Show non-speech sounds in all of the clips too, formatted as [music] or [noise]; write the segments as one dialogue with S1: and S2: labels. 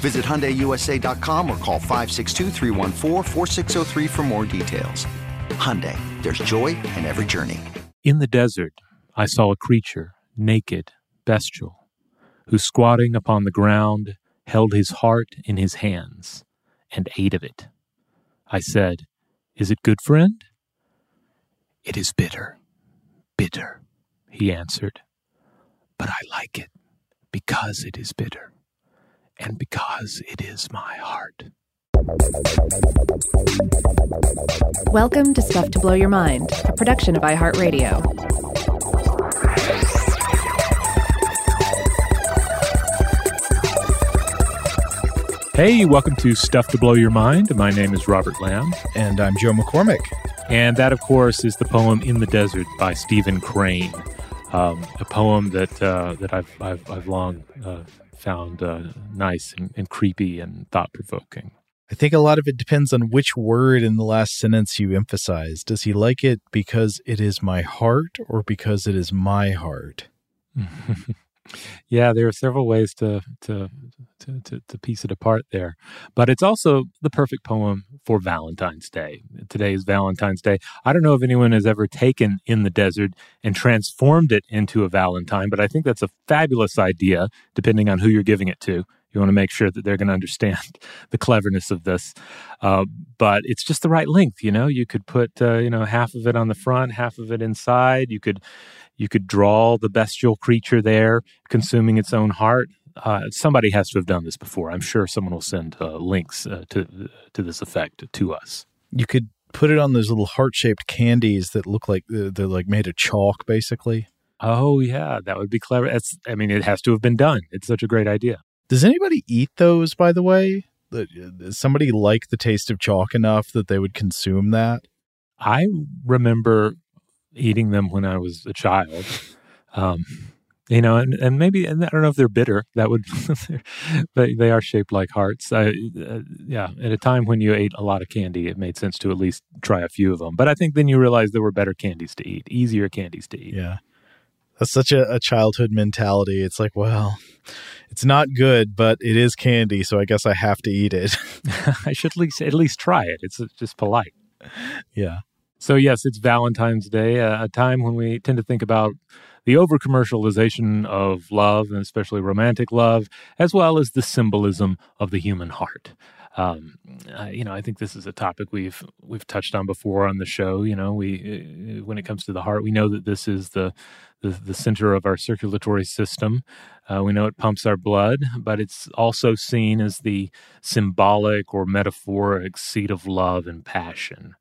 S1: Visit HyundaiUSA.com or call 562 for more details. Hyundai, there's joy in every journey.
S2: In the desert, I saw a creature, naked, bestial, who squatting upon the ground held his heart in his hands and ate of it. I said, Is it good, friend? It is bitter, bitter, he answered. But I like it because it is bitter and because it is my heart.
S3: Welcome to Stuff to Blow Your Mind, a production of iHeartRadio.
S2: Hey, welcome to Stuff to Blow Your Mind. My name is Robert Lamb.
S4: And I'm Joe McCormick.
S2: And that, of course, is the poem In the Desert by Stephen Crane, um, a poem that, uh, that I've, I've, I've long uh, found uh, nice and, and creepy and thought provoking.
S4: I think a lot of it depends on which word in the last sentence you emphasize. Does he like it because it is my heart or because it is my heart? [laughs]
S2: yeah, there are several ways to, to to, to to piece it apart there, but it's also the perfect poem for Valentine's Day. Today is Valentine's Day. I don't know if anyone has ever taken in the desert and transformed it into a Valentine, but I think that's a fabulous idea. Depending on who you're giving it to, you want to make sure that they're going to understand [laughs] the cleverness of this. Uh, but it's just the right length, you know. You could put, uh, you know, half of it on the front, half of it inside. You could you could draw the bestial creature there consuming its own heart. Uh, somebody has to have done this before. I'm sure someone will send uh, links uh, to to this effect to us.
S4: You could put it on those little heart shaped candies that look like uh, they're like made of chalk, basically.
S2: Oh yeah, that would be clever. That's I mean, it has to have been done. It's such a great idea.
S4: Does anybody eat those? By the way, does somebody like the taste of chalk enough that they would consume that?
S2: I remember eating them when I was a child. Um, you know, and, and maybe and I don't know if they're bitter. That would, [laughs] but they are shaped like hearts. I, uh, yeah, at a time when you ate a lot of candy, it made sense to at least try a few of them. But I think then you realize there were better candies to eat, easier candies to eat.
S4: Yeah, that's such a, a childhood mentality. It's like, well, it's not good, but it is candy, so I guess I have to eat it. [laughs]
S2: I should at least at least try it. It's just polite.
S4: Yeah.
S2: So, yes, it's Valentine's Day, a time when we tend to think about the over commercialization of love, and especially romantic love, as well as the symbolism of the human heart. Um, uh, you know, I think this is a topic we've we've touched on before on the show. You know, we uh, when it comes to the heart, we know that this is the the, the center of our circulatory system. Uh, we know it pumps our blood, but it's also seen as the symbolic or metaphoric seat of love and passion.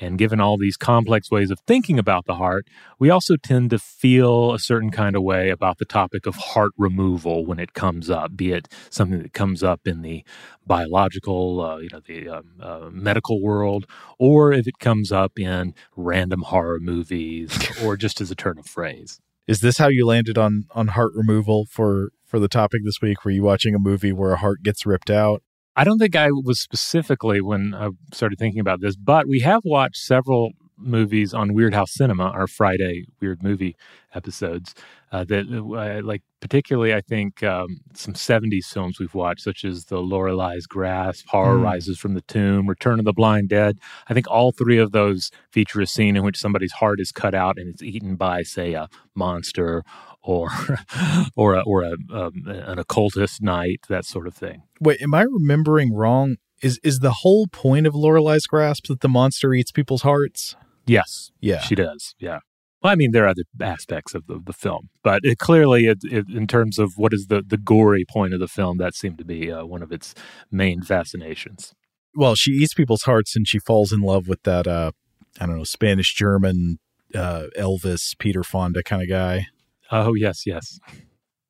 S2: And given all these complex ways of thinking about the heart, we also tend to feel a certain kind of way about the topic of heart removal when it comes up, be it something that comes up in the biological, uh, you know, the um, uh, medical world, or if it comes up in random horror movies [laughs] or just as a turn of phrase.
S4: Is this how you landed on on heart removal for for the topic this week? Were you watching a movie where a heart gets ripped out?
S2: I don't think I was specifically when I started thinking about this, but we have watched several movies on Weird House Cinema, our Friday weird movie episodes. Uh, that uh, like particularly, I think um, some '70s films we've watched, such as The Loreley's Grasp, Horror mm. Rises from the Tomb, Return of the Blind Dead. I think all three of those feature a scene in which somebody's heart is cut out and it's eaten by, say, a monster or [laughs] or a, or a, um, an occultist knight, that sort of thing.
S4: Wait, am I remembering wrong? Is is the whole point of Loreley's Grasp that the monster eats people's hearts?
S2: Yes.
S4: Yeah.
S2: She does. Yeah. Well, I mean, there are other aspects of the, the film, but it clearly, it, it, in terms of what is the, the gory point of the film, that seemed to be uh, one of its main fascinations.
S4: Well, she eats people's hearts and she falls in love with that, uh, I don't know, Spanish German uh, Elvis, Peter Fonda kind of guy.
S2: Oh, yes, yes.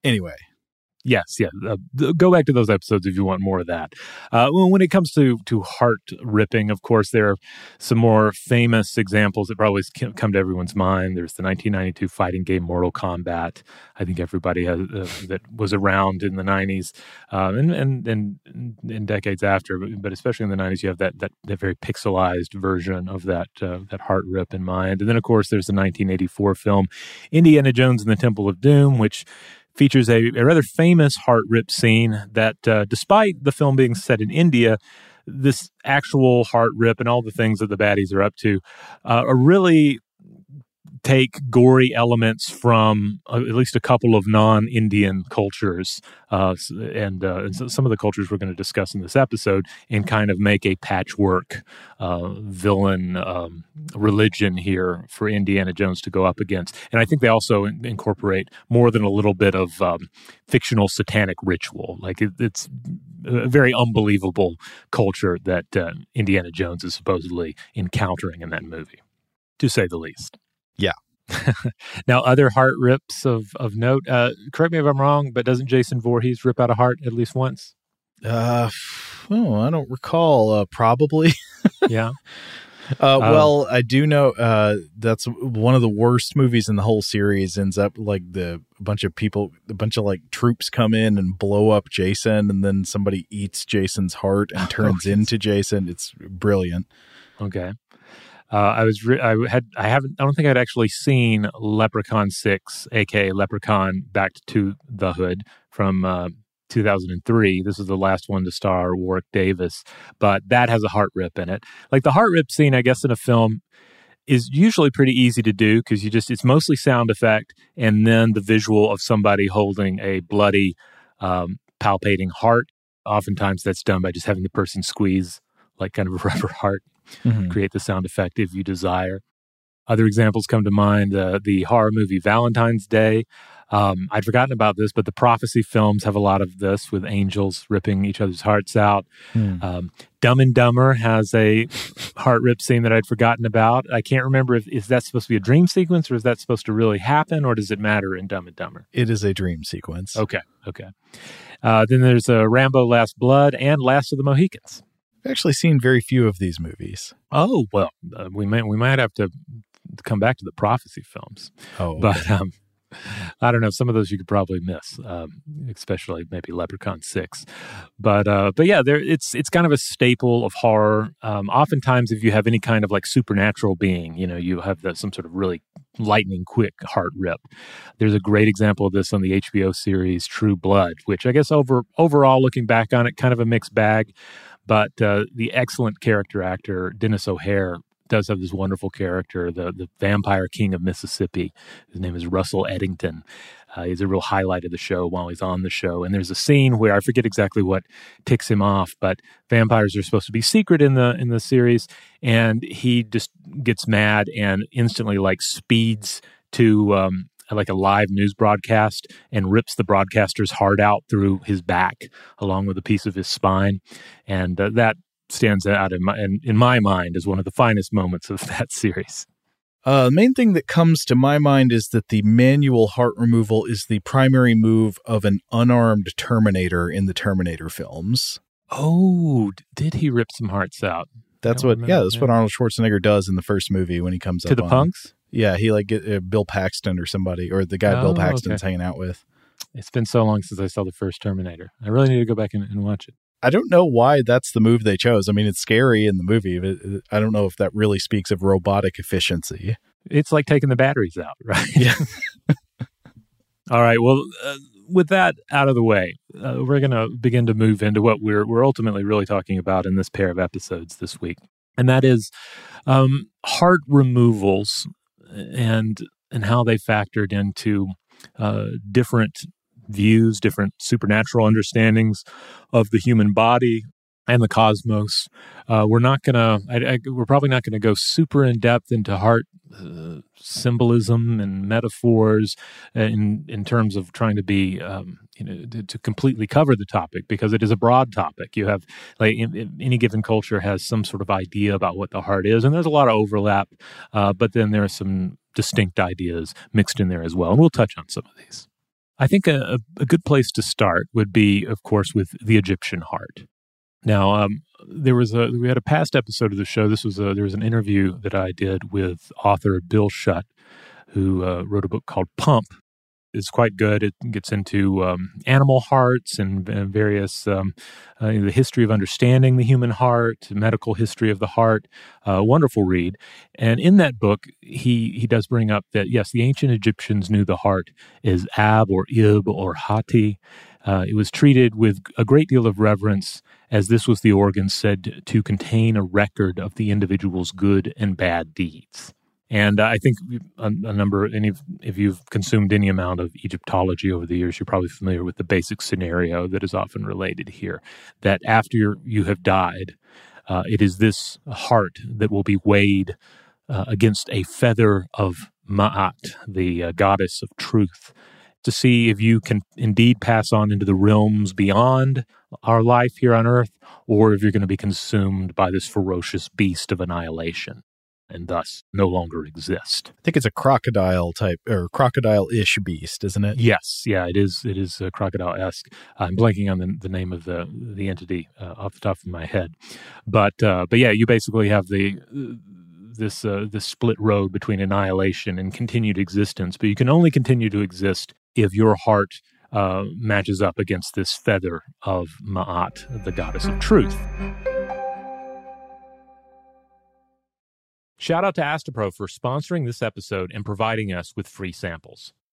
S4: Anyway,
S2: Yes, yeah. Uh, go back to those episodes if you want more of that. Uh, when it comes to to heart ripping, of course, there are some more famous examples that probably come to everyone's mind. There's the 1992 fighting game Mortal Kombat. I think everybody has, uh, that was around in the 90s um, and, and and in decades after, but, but, especially in the 90s, you have that that, that very pixelized version of that uh, that heart rip in mind. And then, of course, there's the 1984 film Indiana Jones and the Temple of Doom, which features a, a rather famous heart rip scene that, uh, despite the film being set in India, this actual heart rip and all the things that the baddies are up to uh, are really take gory elements from uh, at least a couple of non-Indian cultures, uh, and, uh, and so some of the cultures we're going to discuss in this episode, and kind of make a patchwork uh, villain um, religion here for Indiana Jones to go up against. And I think they also in- incorporate more than a little bit of um, fictional satanic ritual. Like it, it's a very unbelievable culture that uh, Indiana Jones is supposedly encountering in that movie, to say the least.
S4: Yeah. [laughs]
S2: now, other heart rips of of note. Uh, correct me if I'm wrong, but doesn't Jason Voorhees rip out a heart at least once?
S4: Uh, [sighs] oh, I don't recall. Uh, probably. [laughs]
S2: yeah.
S4: Uh, um, well, I do know uh, that's one of the worst movies in the whole series. Ends up like the a bunch of people, a bunch of like troops come in and blow up Jason, and then somebody eats Jason's heart and [laughs] turns oh, into Jason. It's brilliant.
S2: Okay. Uh, I was re- I had I haven't I don't think I'd actually seen Leprechaun Six, aka Leprechaun Back to the Hood from uh, 2003. This is the last one to star Warwick Davis, but that has a heart rip in it. Like the heart rip scene, I guess in a film is usually pretty easy to do because you just it's mostly sound effect and then the visual of somebody holding a bloody um, palpating heart. Oftentimes that's done by just having the person squeeze like kind of a [laughs] rubber heart mm-hmm. create the sound effect if you desire. Other examples come to mind uh, the horror movie Valentine's Day. Um, I'd forgotten about this, but the prophecy films have a lot of this with angels ripping each other's hearts out. Mm. Um, Dumb and Dumber has a heart rip scene that I'd forgotten about. I can't remember if is that supposed to be a dream sequence or is that supposed to really happen or does it matter in Dumb and Dumber?
S4: It is a dream sequence.
S2: Okay, okay. Uh, then there's uh, Rambo: Last Blood and Last of the Mohicans.
S4: I've actually seen very few of these movies.
S2: Oh well, uh, we might we might have to come back to the prophecy films.
S4: Oh, okay.
S2: but um, I don't know. Some of those you could probably miss, um, especially maybe Leprechaun Six. But uh, but yeah, there it's it's kind of a staple of horror. Um, oftentimes, if you have any kind of like supernatural being, you know, you have the, some sort of really lightning quick heart rip. There's a great example of this on the HBO series True Blood, which I guess over overall, looking back on it, kind of a mixed bag. But uh, the excellent character actor Denis O'Hare does have this wonderful character, the the vampire king of Mississippi. His name is Russell Edgington. Uh, he's a real highlight of the show while he's on the show. And there's a scene where I forget exactly what ticks him off, but vampires are supposed to be secret in the in the series, and he just gets mad and instantly like speeds to um, like a live news broadcast and rips the broadcaster's heart out through his back along with a piece of his spine, and uh, that stands out in my in, in my mind as one of the finest moments of [laughs] that series.
S4: Uh, the main thing that comes to my mind is that the manual heart removal is the primary move of an unarmed Terminator in the Terminator films.
S2: Oh, did he rip some hearts out?
S4: That's what, yeah, that's what Arnold Schwarzenegger does in the first movie when he comes
S2: to
S4: up
S2: the
S4: on,
S2: punks.
S4: Yeah, he like get, uh, Bill Paxton or somebody, or the guy
S2: Oh,
S4: Bill Paxton's
S2: okay.
S4: hanging out with.
S2: It's been so long since I saw the first Terminator. I really need to go back and, and watch it.
S4: I don't know why that's the move they chose. I mean, it's scary in the movie, but uh, I don't know if that really speaks of robotic efficiency.
S2: It's like taking the batteries out, [laughs] right?
S4: Yeah. [laughs]
S2: All right. Well, uh, with that out of the way, uh, we're going to begin to move into what we're we're ultimately really talking about in this pair of episodes this week, and that is um, heart removals and and how they factored into uh, different views, different supernatural understandings of the human body and the cosmos. Uh, we're not gonna. I, I, we're probably not to go super in depth into heart uh, symbolism and metaphors in in terms of trying to be um, you know to, to completely cover the topic because it is a broad topic. You have like in, in any given culture has some sort of idea about what the heart is, and there's a lot of overlap. Uh, but then there are some distinct ideas mixed in there as well, and we'll touch on some of these. I think a, a good place to start would be, of course, with the Egyptian heart. Now, um, there was a we had a past episode of the show. This was a, there was an interview that I did with author Bill Schutt, who uh, wrote a book called Pump. It's quite good. It gets into um, animal hearts and, and various um, uh, the history of understanding the human heart, medical history of the heart. Uh, wonderful read. And in that book, he he does bring up that yes, the ancient Egyptians knew the heart is Ab or Ib or Hati. Uh, it was treated with a great deal of reverence, as this was the organ said to contain a record of the individual's good and bad deeds. And I think a, a number, any if you've consumed any amount of Egyptology over the years, you're probably familiar with the basic scenario that is often related here that after you're, have died, uh, it is this heart that will be weighed uh, against a feather of Ma'at, the uh, goddess of truth, to see if you can indeed pass on into the realms beyond our life here on earth, or if you're going to be consumed by this ferocious beast of annihilation and thus no longer exist.
S4: I think it's a crocodile type or crocodile ish beast, isn't it?
S2: Yes, yeah, it is. It is uh, crocodile esque. I'm blanking on the, the name of the the entity uh, off the top of my head, but uh, but yeah, you basically have the this uh, this split road between annihilation and continued existence. But you can only continue to exist if your heart uh, matches up against this feather of Ma'at, the goddess of truth. Shout out to Astepro for sponsoring this episode and providing us with free samples.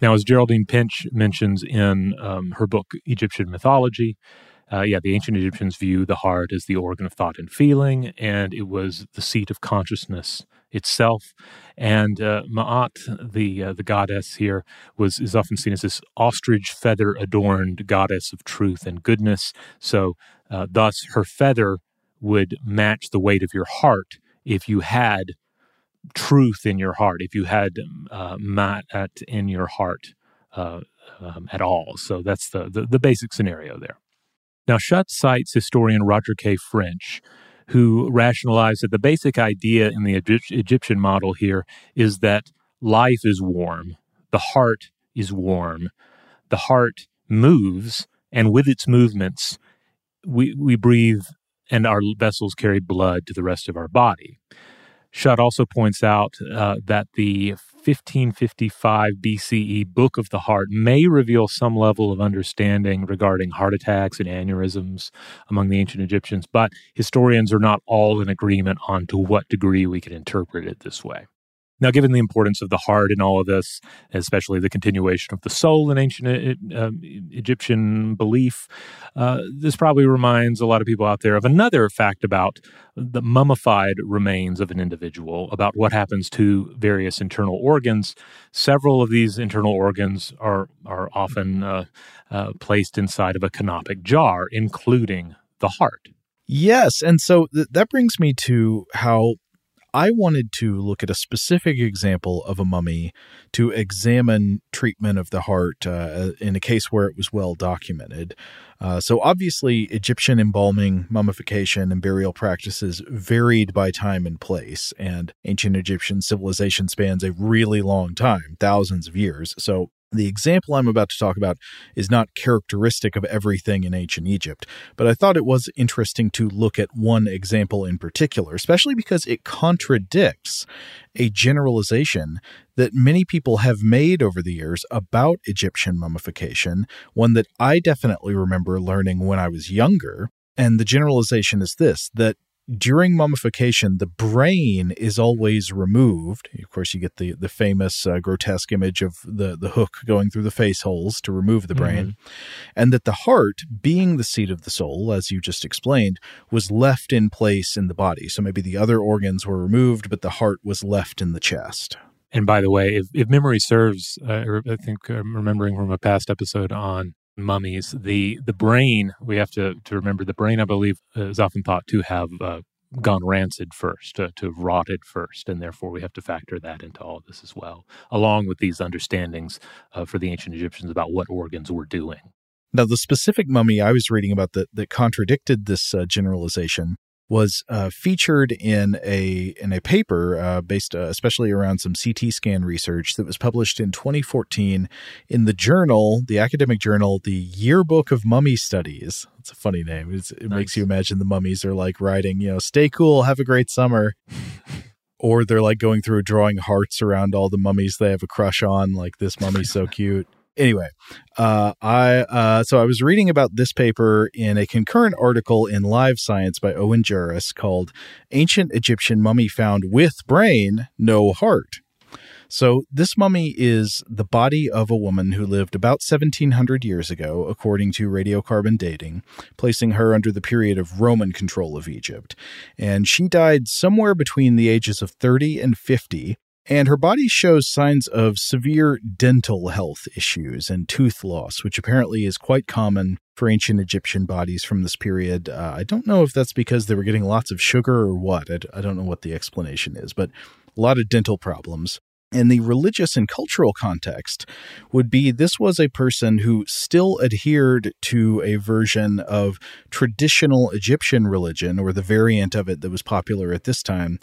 S2: Now, as Geraldine Pinch mentions in um, her book, Egyptian Mythology, uh, yeah, the ancient Egyptians view the heart as the organ of thought and feeling, and it was the seat of consciousness itself. And uh, Ma'at, the uh, the goddess here, was is often seen as this ostrich feather adorned goddess of truth and goodness. So, uh, thus, her feather would match the weight of your heart if you had truth in your heart, if you had uh, at in your heart uh, um, at all. So that's the, the, the basic scenario there. Now, Schutt cites historian Roger K. French, who rationalized that the basic idea in the Egyptian model here is that life is warm, the heart is warm, the heart moves, and with its movements, we, we breathe and our vessels carry blood to the rest of our body. Schutt also points out uh, that the 1555 BCE Book of the Heart may reveal some level of understanding regarding heart attacks and aneurysms among the ancient Egyptians, but historians are not all in agreement on to what degree we can interpret it this way. Now, given the importance of the heart in all of this, especially the continuation of the soul in ancient uh, Egyptian belief, uh, this probably reminds a lot of people out there of another fact about the mummified remains of an individual, about what happens to various internal organs. Several of these internal organs are, are often uh, uh placed inside of a canopic jar, including the heart.
S4: Yes. And so th- that brings me to how I wanted to look at a specific example of a mummy to examine treatment of the heart uh, in a case where it was well documented. Uh, so, obviously, Egyptian embalming, mummification, and burial practices varied by time and place, and ancient Egyptian civilization spans a really long time, thousands of years. So, the example I'm about to talk about is not characteristic of everything in ancient Egypt, but I thought it was interesting to look at one example in particular, especially because it contradicts a generalization that many people have made over the years about Egyptian mummification, one that I definitely remember learning when I was younger. And the generalization is this that during mummification, the brain is always removed. Of course, you get the the famous uh, grotesque image of the the hook going through the face holes to remove the brain, mm-hmm. and that the heart, being the seat of the soul, as you just explained, was left in place in the body. So maybe the other organs were removed, but the heart was left in the chest.
S2: And by the way, if, if memory serves, uh, I think I'm remembering from a past episode on mummies. The the brain we have to to remember the brain. I believe is often thought to have uh, gone rancid first, uh, to have rotted first, and therefore we have to factor that into all this as well, along with these understandings uh, for the ancient Egyptians about what organs were doing.
S4: Now, the specific mummy I was reading about that that contradicted this uh, generalization was uh, featured in a in a paper uh, based uh, especially around some CT scan research that was published in 2014 in the journal, the academic journal, the Yearbook of Mummy Studies. It's a funny name. It's, it nice. makes you imagine the mummies are like writing, you know, "Stay cool, have a great summer." [laughs] or they're like going through drawing hearts around all the mummies they have a crush on, like this mummy's so cute. Anyway, uh, I uh, so I was reading about this paper in a concurrent article in Live Science by Owen Jarus called "Ancient Egyptian Mummy Found with Brain, No Heart." So, this mummy is the body of a woman who lived about 1700 years ago, according to radiocarbon dating, placing her under the period of Roman control of Egypt. And she died somewhere between the ages of 30 and 50 and her body shows signs of severe dental health issues and tooth loss, which apparently is quite common for ancient Egyptian bodies from this period. Uh, I don't know if that's because they were getting lots of sugar or what. I, I don't know what the explanation is, but a lot of dental problems. And the religious and cultural context would be this was a person who still adhered to a version of traditional Egyptian religion, or the variant of it that was popular at this time,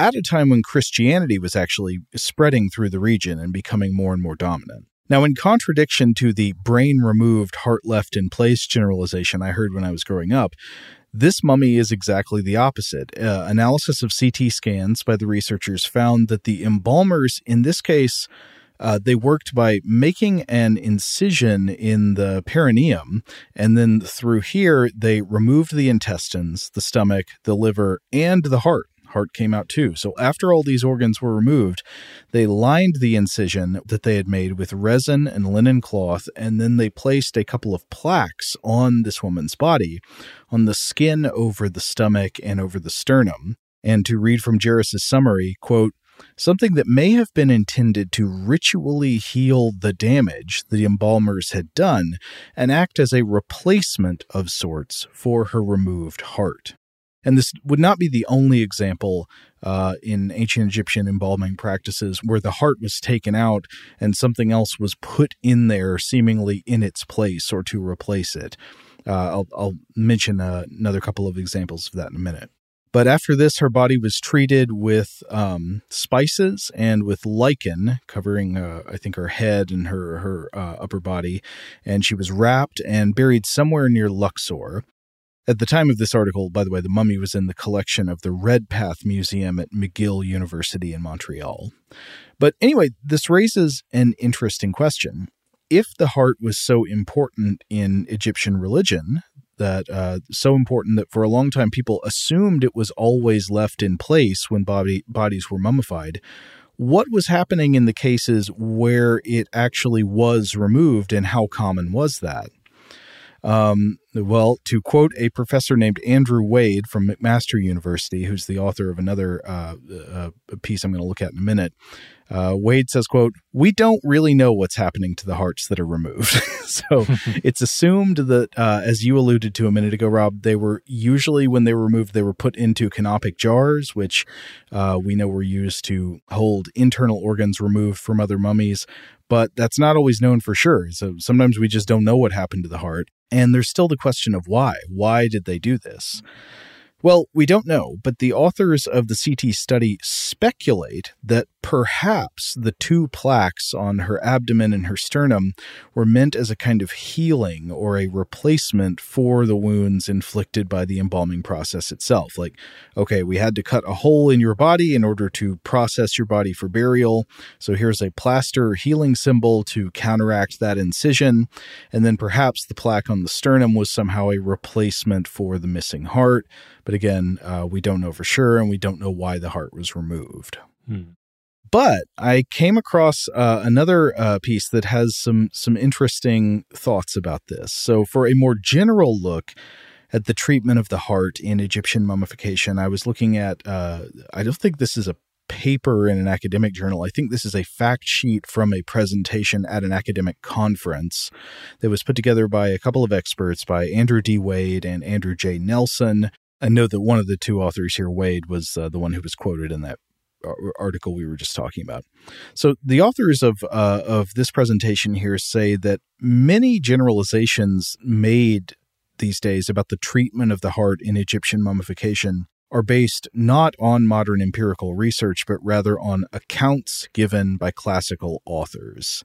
S4: at a time when Christianity was actually spreading through the region and becoming more and more dominant. Now, in contradiction to the brain removed, heart left in place generalization I heard when I was growing up, this mummy is exactly the opposite. Uh, analysis of CT scans by the researchers found that the embalmers, in this case, uh, they worked by making an incision in the perineum, and then through here, they removed the intestines, the stomach, the liver, and the heart heart came out too. So after all these organs were removed, they lined the incision that they had made with resin and linen cloth, and then they placed a couple of plaques on this woman's body, on the skin over the stomach and over the sternum. And to read from Jarus's summary, quote, something that may have been intended to ritually heal the damage the embalmers had done and act as a replacement of sorts for her removed heart. And this would not be the only example uh, in ancient Egyptian embalming practices where the heart was taken out and something else was put in there, seemingly in its place or to replace it. Uh, I'll, I'll, mention uh, another couple of examples of that in a minute. But after this, her body was treated with um, spices and with lichen covering, uh, I think, her head and her her uh, upper body, and she was wrapped and buried somewhere near Luxor. At the time of this article, by the way, the mummy was in the collection of the Redpath Museum at McGill University in Montreal. But anyway, this raises an interesting question. If the heart was so important in Egyptian religion, that uh, so important that for a long time people assumed it was always left in place when body, bodies were mummified, what was happening in the cases where it actually was removed and how common was that? Um, well, to quote a professor named Andrew Wade from McMaster University, who's the author of another uh, uh, piece I'm going to look at in a minute, uh, Wade says, "quote We don't really know what's happening to the hearts that are removed, [laughs] so [laughs] it's assumed that, uh, as you alluded to a minute ago, Rob, they were usually when they were removed, they were put into canopic jars, which uh, we know were used to hold internal organs removed from other mummies." But that's not always known for sure. So sometimes we just don't know what happened to the heart. And there's still the question of why. Why did they do this? Well, we don't know, but the authors of the CT study speculate that perhaps the two plaques on her abdomen and her sternum were meant as a kind of healing or a replacement for the wounds inflicted by the embalming process itself. Like, okay, we had to cut a hole in your body in order to process your body for burial. So here's a plaster healing symbol to counteract that incision. And then perhaps the plaque on the sternum was somehow a replacement for the missing heart. But again, uh, we don't know for sure, and we don't know why the heart was removed. Hmm. But I came across uh, another uh, piece that has some some interesting thoughts about this. So, for a more general look at the treatment of the heart in Egyptian mummification, I was looking at. Uh, I don't think this is a paper in an academic journal. I think this is a fact sheet from a presentation at an academic conference that was put together by a couple of experts, by Andrew D. Wade and Andrew J. Nelson. I know that one of the two authors here, Wade, was uh, the one who was quoted in that article we were just talking about. So the authors of uh, of this presentation here say that many generalizations made these days about the treatment of the heart in Egyptian mummification are based not on modern empirical research, but rather on accounts given by classical authors.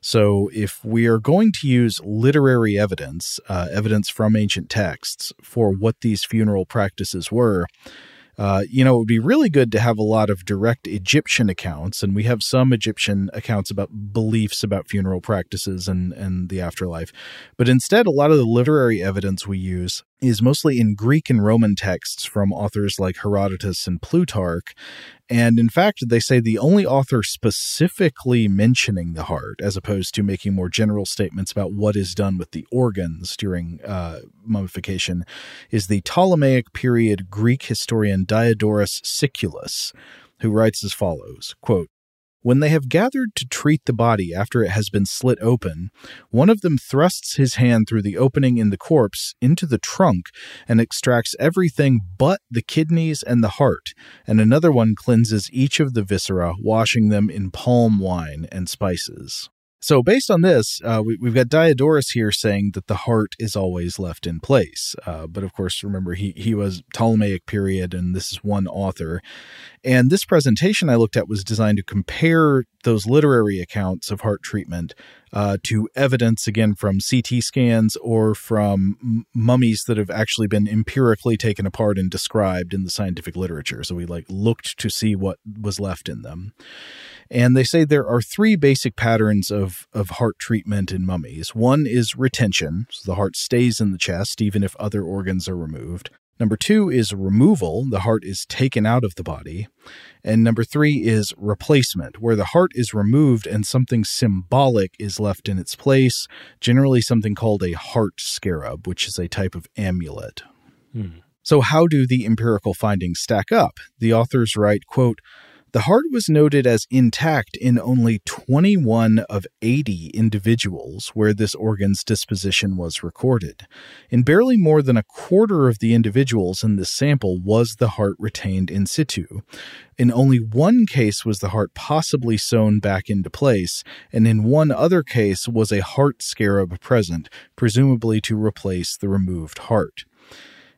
S4: So, if we are going to use literary evidence, uh, evidence from ancient texts, for what these funeral practices were, Uh, you know, it would be really good to have a lot of direct Egyptian accounts, and we have some Egyptian accounts about beliefs about funeral practices and, and the afterlife. But instead, a lot of the literary evidence we use is mostly in Greek and Roman texts from authors like Herodotus and Plutarch. And in fact, they say the only author specifically mentioning the heart, as opposed to making more general statements about what is done with the organs during uh, mummification, is the Ptolemaic period Greek historian Diodorus Siculus, who writes as follows quote, when they have gathered to treat the body after it has been slit open, one of them thrusts his hand through the opening in the corpse into the trunk and extracts everything but the kidneys and the heart, and another one cleanses each of the viscera, washing them in palm wine and spices. So, based on this, uh, we, have got Diodorus here saying that the heart is always left in place. Uh, but of course, remember, he, he was Ptolemaic period, and this is one author. And this presentation I looked at was designed to compare those literary accounts of heart treatment uh, to evidence, again, from CT scans or from m- mummies that have actually been empirically taken apart and described in the scientific literature. So we like looked to see what was left in them. And they say there are three basic patterns of, of heart treatment in mummies. One is retention, so the heart stays in the chest even if other organs are removed. Number two is removal, the heart is taken out of the body. And number three is replacement, where the heart is removed and something symbolic is left in its place, generally something called a heart scarab, which is a type of amulet. Hmm. So, how do the empirical findings stack up? The authors write, quote, the heart was noted as intact in only 21 of 80 individuals where this organ's disposition was recorded. In barely more than a quarter of the individuals in this sample was the heart retained in situ. In only one case was the heart possibly sewn back into place, and in one other case was a heart scarab present, presumably to replace the removed heart.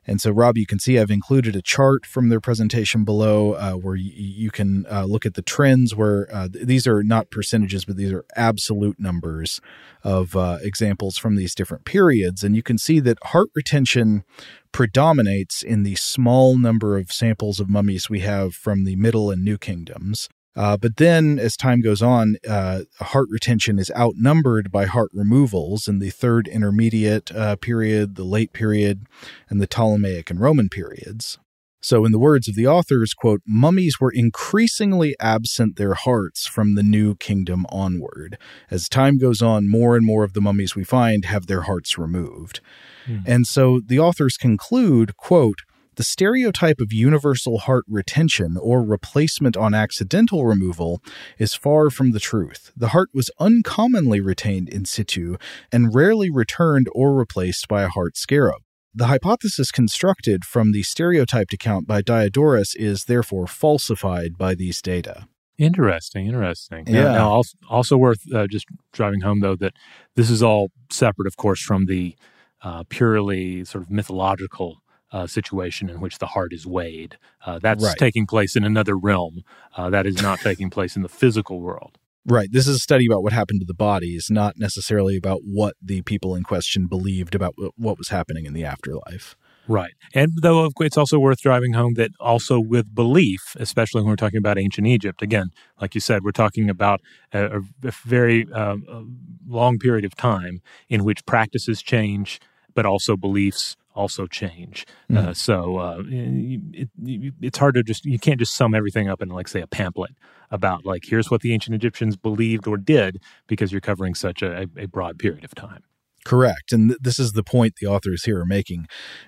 S4: And so, Rob, you can see I've included a chart from their presentation below uh, where y- you can uh, look at the trends. Where uh, these are not percentages, but these are absolute numbers of uh, examples from these different periods. And you can see that heart retention predominates in the small number of samples of mummies we have from the Middle and New Kingdoms. Uh, but then, as time goes on, uh, heart retention is outnumbered by heart removals in the third intermediate uh, period, the late period, and the Ptolemaic and Roman periods. So, in the words of the authors, quote, mummies were increasingly absent their hearts from the new kingdom onward. As time goes on, more and more of the mummies we find have their hearts removed. Hmm. And so the authors conclude, quote, the stereotype of universal heart retention or replacement on accidental removal is far from the truth. The heart was uncommonly retained in situ and rarely returned or replaced by a heart scarab. The hypothesis constructed from the stereotyped account by Diodorus is therefore falsified by these data.
S2: Interesting, interesting.
S4: Yeah. Now,
S2: now also, also worth uh, just driving home, though, that this is all separate, of course, from the uh, purely sort of mythological uh, situation in which the heart is weighed. Uh, that's right. taking place in another realm. Uh, that is not taking place in the physical world.
S4: Right. This is a study about what happened to the bodies, not necessarily about what the people in question believed about what was happening in the afterlife.
S2: Right. And though it's also worth driving home that also with belief, especially when we're talking about ancient Egypt, again, like you said, we're talking about a, a very um, a long period of time in which practices change, but also beliefs also change. Mm. Uh, so uh, it, it, it's hard to just you can't just sum everything up in like say a pamphlet about like here's what the ancient Egyptians believed or did because you're covering such a, a broad period of time.
S4: Correct, and th- this is the point the authors here are making.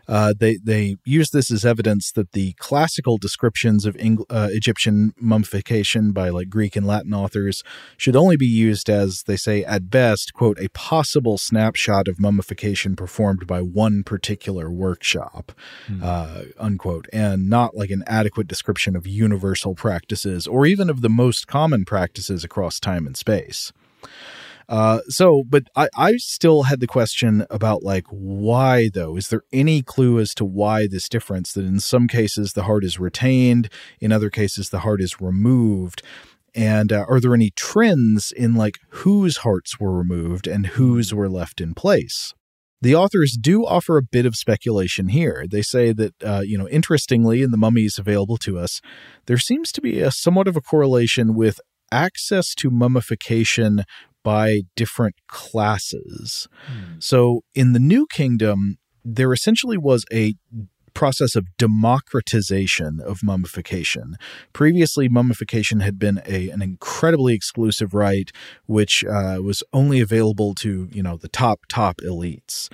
S4: Uh, they they use this as evidence that the classical descriptions of Eng- uh, Egyptian mummification by like Greek and Latin authors should only be used as they say at best, quote, a possible snapshot of mummification performed by one particular workshop, mm. uh, unquote, and not like an adequate description of universal practices or even of the most common practices across time and space. Uh, so, but I, I still had the question about like why though? Is there any clue as to why this difference? That in some cases the heart is retained, in other cases the heart is removed. And uh, are there any trends in like whose hearts were removed and whose were left in place? The authors do offer a bit of speculation here. They say that, uh, you know, interestingly, in the mummies available to us, there seems to be a somewhat of a correlation with access to mummification by different classes. Hmm. So in the New Kingdom, there essentially was a process of democratization of mummification. Previously, mummification had been a, an incredibly exclusive right, which uh, was only available to you know the top top elites.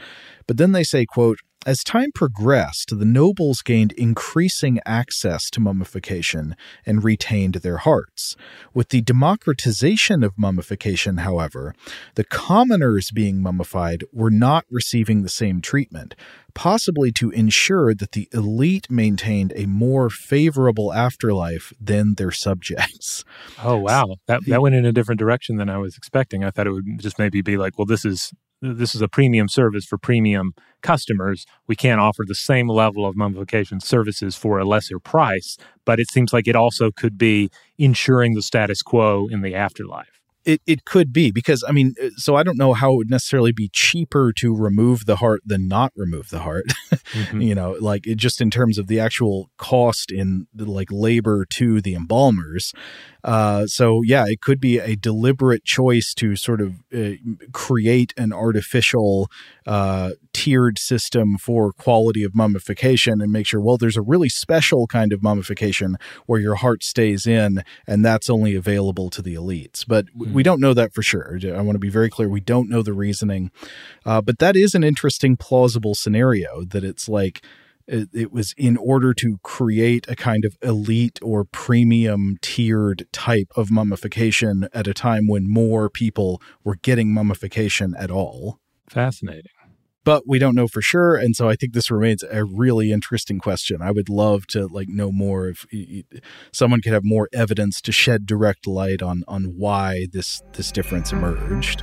S4: But then they say, "quote as time progressed, the nobles gained increasing access to mummification and retained their hearts. With the democratization of mummification, however, the commoners being mummified were not receiving the same treatment, possibly to ensure that the elite maintained a more favorable afterlife than their subjects.
S2: Oh wow, that that went in a different direction than I was expecting. I thought it would just maybe be like, well, this is this is a premium service for premium customers. We can't offer the same level of mummification services for a lesser price, but it seems like it also could be ensuring the status quo in the afterlife.
S4: It it could be because I mean, uh, so I don't know how it would necessarily be cheaper to remove the heart than not remove the heart. mm-hmm. [laughs] You know, like it, just in terms of the actual cost in the, like labor to the embalmers. Uh, so yeah, it could be a deliberate choice to sort of uh, create an artificial uh, tiered system for quality of mummification and make sure well, there's a really special kind of mummification where your heart stays in, and that's only available to the elites. But mm-hmm. we don't know that for sure. I want to be very clear. We don't know the reasoning, uh, but that is an interesting, plausible scenario that it's like it, it, was in order to create a kind of elite or premium tiered type of mummification at a time when more people were getting mummification at all.
S2: Fascinating.
S4: But we don't know for sure, and so I think this remains a really interesting question. I would love to like know more if someone could have more evidence to shed direct light on on why this this difference emerged.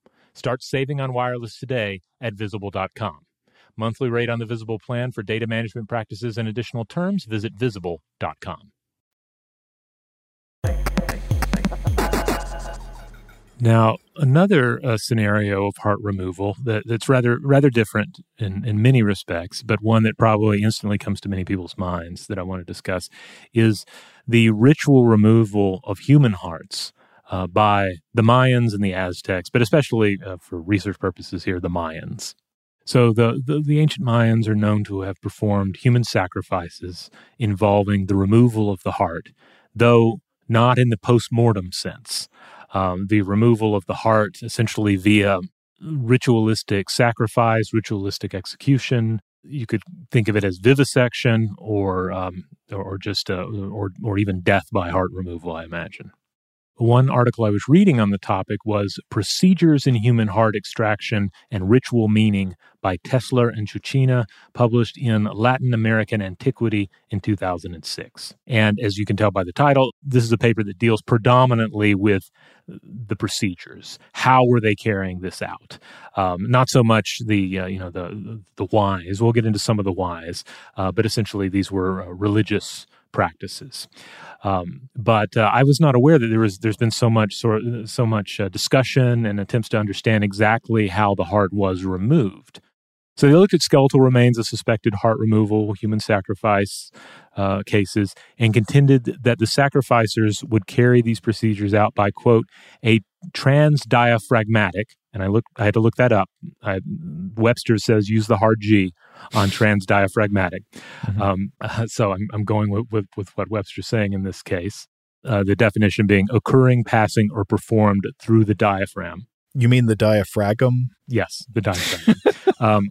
S2: Start saving on wireless today at visible.com. Monthly rate on the Visible plan for data management practices and additional terms, visit visible.com. Now, another uh, scenario of heart removal that, that's rather rather different in, in many respects, but one that probably instantly comes to many people's minds that I want to discuss is the ritual removal of human hearts uh, by the Mayans and the Aztecs, but especially uh, for research purposes here, the Mayans. So the, the, the ancient Mayans are known to have performed human sacrifices involving the removal of the heart, though not in the post mortem sense um, the removal of the heart essentially via ritualistic sacrifice, ritualistic execution. You could think of it as vivisection or um, or just uh, or or even death by heart removal. I imagine. One article I was reading on the topic was Procedures in Human Heart Extraction and Ritual Meaning by Tiesler and Cucina, published in Latin American Antiquity in 2006. And as you can tell by the title, this is a paper that deals predominantly with the procedures. How were they carrying this out? Um, not so much the uh, you know the the whys. We'll get into some of the whys, uh, but essentially these were uh, religious practices. Um, but uh, I was not aware that there was there's been so much sort so much uh, discussion and attempts to understand exactly how the heart was removed. So they looked at skeletal remains of suspected heart removal, human sacrifice uh, cases, and contended that the sacrificers would carry these procedures out by quote a transdiaphragmatic, and I look I had to look that up. I, Webster says use the hard G on [laughs] transdiaphragmatic. Mm-hmm. Um, [laughs] so I'm, I'm going with, with, with, what Webster's saying in this case. Uh, the definition being occurring, passing, or performed through the diaphragm.
S4: You mean the diaphragm?
S2: Yes, the diaphragm. [laughs] um,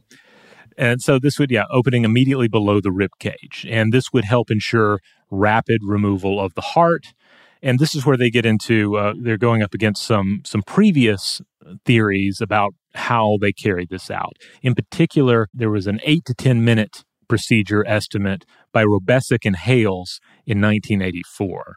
S2: and so this would, yeah, opening immediately below the rib cage. And this would help ensure rapid removal of the heart. And this is where they get into, uh, they're going up against some, some previous theories about how they carried this out. In particular, there was an eight to 10 minute procedure estimate by Robicsek and Hales in 1984.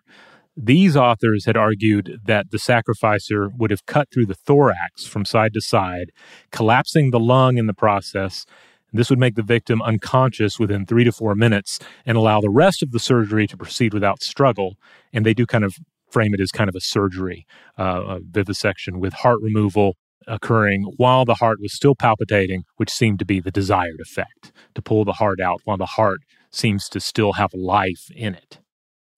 S2: These authors had argued that the sacrificer would have cut through the thorax from side to side, collapsing the lung in the process. This would make the victim unconscious within three to four minutes and allow the rest of the surgery to proceed without struggle. And they do kind of frame it as kind of a surgery, uh, a vivisection with heart removal occurring while the heart was still palpitating, which seemed to be the desired effect to pull the heart out while the heart seems to still have life in it.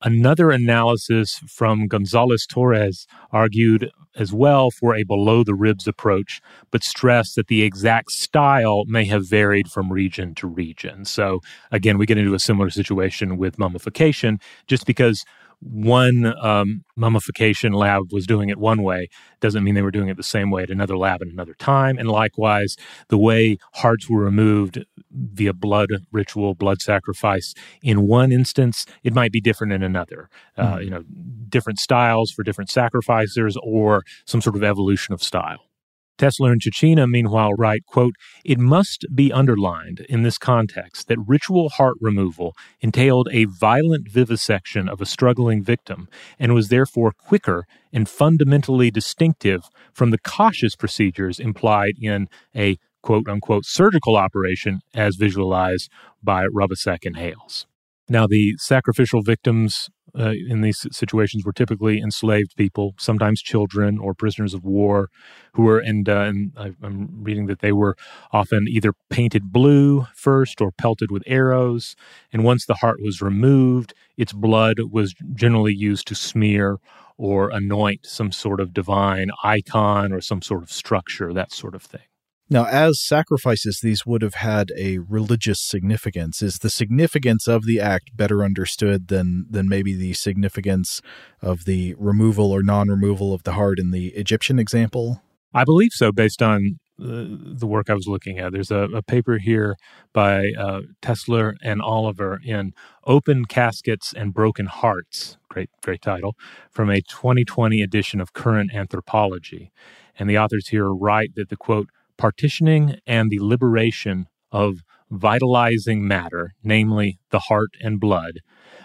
S2: Another analysis from Gonzalez Torres argued as well for a below the ribs approach, but stressed that the exact style may have varied from region to region. So, again, we get into a similar situation with mummification, just because one um, mummification lab was doing it one way doesn't mean they were doing it the same way at another lab at another time. And likewise, the way hearts were removed via blood ritual, blood sacrifice, in one instance, it might be different in another. Uh, mm-hmm. Uh, you know, different styles for different sacrificers or some sort of evolution of style. Tiesler and Cucina, meanwhile, write, quote, It must be underlined in this context that ritual heart removal entailed a violent vivisection of a struggling victim and was therefore quicker and fundamentally distinctive from the cautious procedures implied in a quote unquote surgical operation as visualized by Robicsek and Hales. Now, the sacrificial victims uh, in these situations were typically enslaved people, sometimes children or prisoners of war, who were, and, uh, and I'm reading that they were often either painted blue first or pelted with arrows. And once the heart was removed, its blood was generally used to smear or anoint some sort of divine icon or some sort of structure, that sort of thing.
S4: Now, as sacrifices, these would have had a religious significance. Is the significance of the act better understood than than maybe the significance of the removal or non-removal of the heart in the Egyptian example?
S2: I believe so, based on the work I was looking at. There's a, a paper here by uh, Tiesler and Olivier in "Open Caskets and Broken Hearts." Great, great title from a 2020 edition of Current Anthropology, and the authors here write that the quote partitioning and the liberation of vitalizing matter, namely the heart and blood,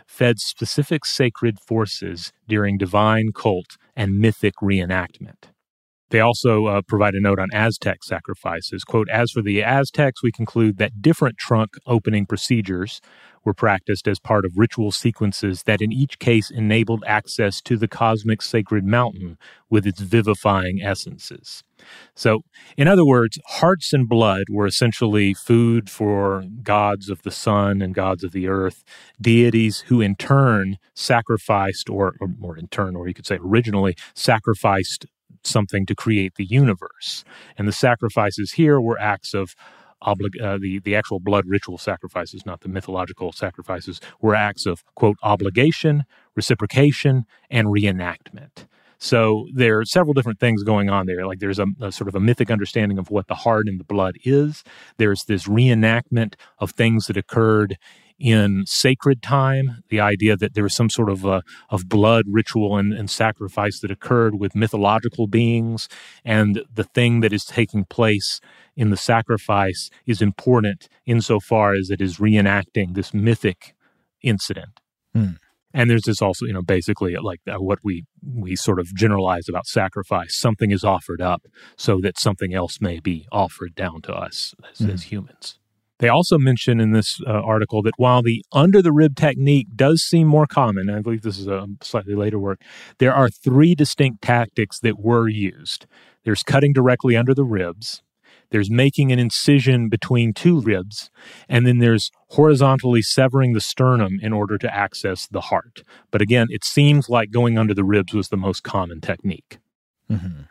S2: fed specific sacred forces during divine cult and mythic reenactment. They also uh, provide a note on Aztec sacrifices. Quote, as for the Aztecs, we conclude that different trunk opening procedures were practiced as part of ritual sequences that in each case enabled access to the cosmic sacred mountain with its vivifying essences. So, in other words, hearts and blood were essentially food for gods of the sun and gods of the earth, deities who in turn sacrificed, or, or, or in turn, or you could say originally, sacrificed something to create the universe. And the sacrifices here were acts of oblig- uh, the the actual blood ritual sacrifices, not the mythological sacrifices, were acts of quote obligation, reciprocation, and reenactment. So there are several different things going on there. Like there's a, a, sort of a mythic understanding of what the heart and the blood is. There's this reenactment of things that occurred in sacred time, the idea that there was some sort of uh, of blood ritual and, and, sacrifice that occurred with mythological beings, and the thing that is taking place in the sacrifice is important insofar as it is reenacting this mythic incident.
S4: Hmm.
S2: And there's this also, you know, basically like uh, what we we sort of generalize about sacrifice. Something is offered up so that something else may be offered down to us as, mm. as humans. They also mention in this uh, article that while the under the rib technique does seem more common, I believe this is a slightly later work, there are three distinct tactics that were used. There's cutting directly under the ribs, there's making an incision between two ribs, and then there's horizontally severing the sternum in order to access the heart. But again, it seems like going under the ribs was the most common technique.
S4: Mm-hmm.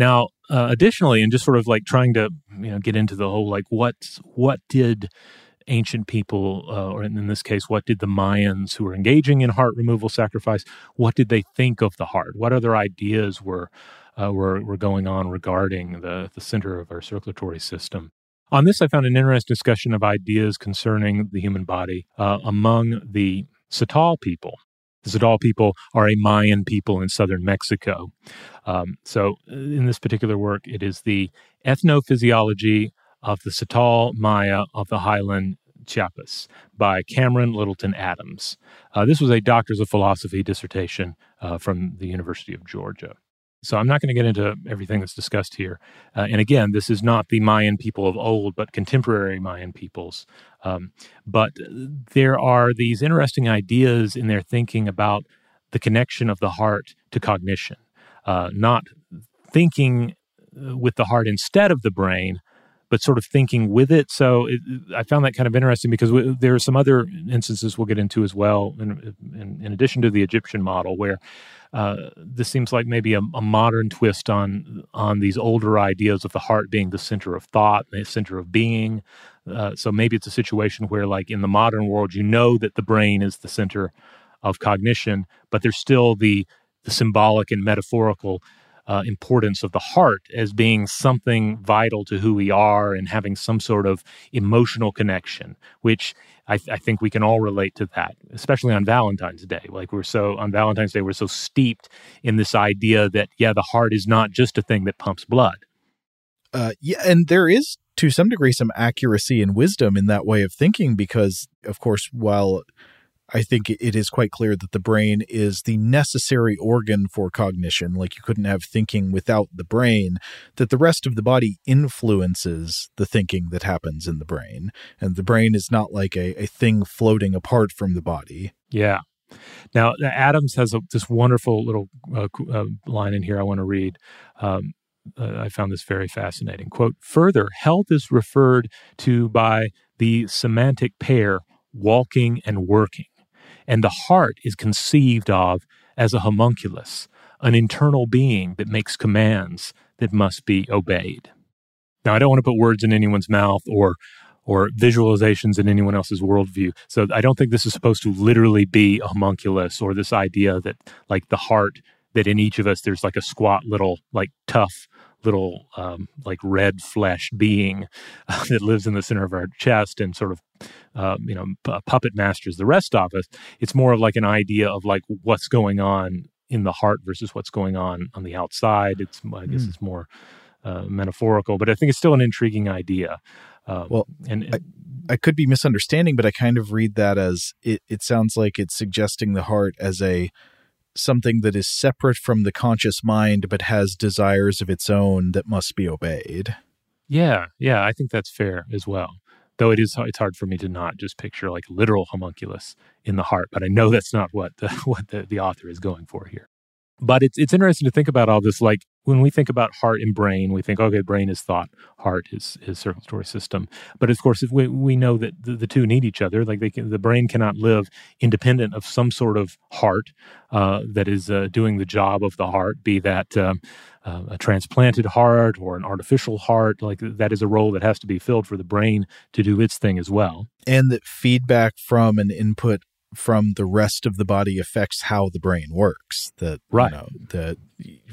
S2: Now, uh, additionally, and just sort of like trying to you know get into the whole like what what did ancient people, uh, or in this case, what did the Mayans who were engaging in heart removal sacrifice, what did they think of the heart? What other ideas were uh, were, were going on regarding the, the center of our circulatory system. On this, I found an interesting discussion of ideas concerning the human body uh, among the Tzeltal people. The Tzeltal people are a Mayan people in southern Mexico. Um, so, uh, in this particular work, it is the ethnophysiology of the Tzeltal Maya of the highland Chiapas by Cameron Littleton Adams. Uh, this was a doctor's of philosophy dissertation uh, from the University of Georgia. So I'm not going to get into everything that's discussed here. Uh, and again, this is not the Mayan people of old, but contemporary Mayan peoples. Um, but there are these interesting ideas in their thinking about the connection of the heart to cognition, uh, not thinking uh, with the heart instead of the brain, but sort of thinking with it. So it, I found that kind of interesting because we, there are some other instances we'll get into as well, in, in, in addition to the Egyptian model, where uh, this seems like maybe a, a, modern twist on on these older ideas of the heart being the center of thought, the center of being. Uh, so maybe it's a situation where, like in the modern world, you know that the brain is the center of cognition, but there's still the the symbolic and metaphorical uh, importance of the heart as being something vital to who we are and having some sort of emotional connection, which I, th- I, think we can all relate to that, especially on Valentine's Day. Like we're so on Valentine's Day, we're so steeped in this idea that yeah, the heart is not just a thing that pumps blood.
S4: Uh, yeah, and there is to some degree some accuracy and wisdom in that way of thinking because, of course, while I think it is quite clear that the brain is the necessary organ for cognition. Like you couldn't have thinking without the brain, that the rest of the body influences the thinking that happens in the brain. And the brain is not like a, a thing floating apart from the body.
S2: Yeah. Now, Adams has a, this wonderful little uh, uh, line in here I want to read. Um, uh, I found this very fascinating. Quote Further, health is referred to by the semantic pair walking and working and the heart is conceived of as a homunculus, an internal being that makes commands that must be obeyed. Now, I don't want to put words in anyone's mouth or or visualizations in anyone else's worldview. So I don't think this is supposed to literally be a homunculus or this idea that like the heart that in each of us there's like a squat little like tough little um, like red flesh being uh, [laughs] that lives in the center of our chest and sort of uh, you know p- puppet masters the rest of us. It's more of like an idea of like what's going on in the heart versus what's going on on the outside. It's I guess mm. it's more uh, metaphorical, but I think it's still an intriguing idea.
S4: Um, well, and, and I, I, could be misunderstanding, but I kind of read that as it, it sounds like it's suggesting the heart as a something that is separate from the conscious mind but has desires of its own that must be obeyed.
S2: Yeah, yeah, I think that's fair as well. Though it is, it's hard for me to not just picture like literal homunculus in the heart, but I know that's not what the, [laughs] what the, the author is going for here. But it's it's interesting to think about all this. Like when we think about heart and brain, we think, okay, brain is thought, heart is is circulatory system. But of course, if we we know that the, the two need each other. Like can, the brain cannot live independent of some sort of heart uh, that is uh, doing the job of the heart, be that. Um, uh, a transplanted heart or an artificial heart like that is a role that has to be filled for the brain to do its thing as well
S4: and that feedback from an input from the rest of the body affects how the brain works. That
S2: right.
S4: you know, that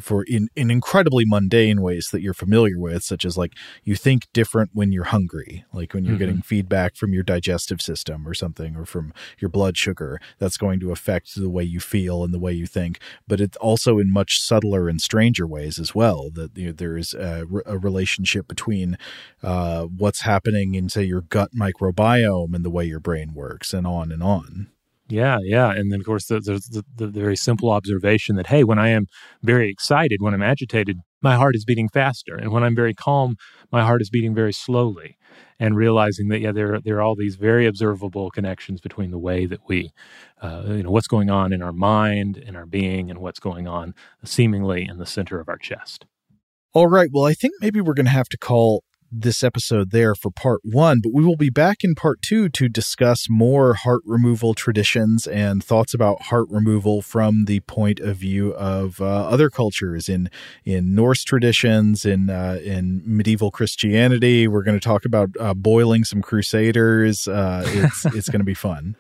S4: for in, in incredibly mundane ways that you're familiar with, such as like you think different when you're hungry, like when you're mm-hmm. getting feedback from your digestive system or something, or from your blood sugar, that's going to affect the way you feel and the way you think. But it's also in much subtler and stranger ways as well. That you know, there is a, a, relationship between uh, what's happening in, say, your gut microbiome and the way your brain works, and on and on.
S2: Yeah, yeah, and then of course there's the, the, the, very simple observation that hey, when I am very excited, when I'm agitated, my heart is beating faster, and when I'm very calm, my heart is beating very slowly. And realizing that yeah, there there are all these very observable connections between the way that we, uh, you know, what's going on in our mind, in our being, and what's going on seemingly in the center of our chest.
S4: All right. Well, I think maybe we're going to have to call this episode there for part one, but we will be back in part two to discuss more heart removal traditions and thoughts about heart removal from the point of view of uh, other cultures in in Norse traditions, in uh, in medieval Christianity. We're going to talk about uh, boiling some crusaders. Uh, it's [laughs] it's going to be fun.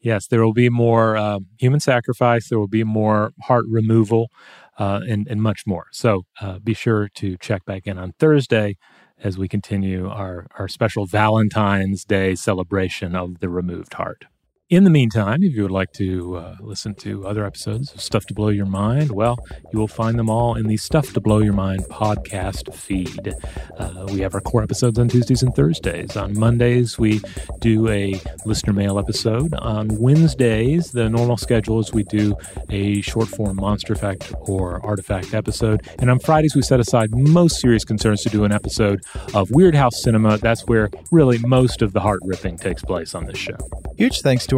S2: Yes, there will be more uh, human sacrifice. There will be more heart removal. Uh, and, and much more. So be sure to check back in on Thursday as we continue our, our special Valentine's Day celebration of the removed heart. In the meantime, if you would like to uh, listen to other episodes of Stuff to Blow Your Mind, well, you will find them all in the Stuff to Blow Your Mind podcast feed. Uh, we have our core episodes on Tuesdays and Thursdays. On Mondays, we do a listener mail episode. On Wednesdays, the normal schedule is we do a short form monster fact or artifact episode. And on Fridays, we set aside most serious concerns to do an episode of Weirdhouse Cinema. That's where really most of the heart ripping takes place on this show.
S4: Huge thanks to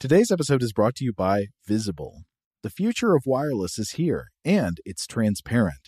S4: Today's episode is brought to you by Visible. The future of wireless is here, and it's transparent.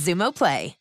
S5: Xumo Play.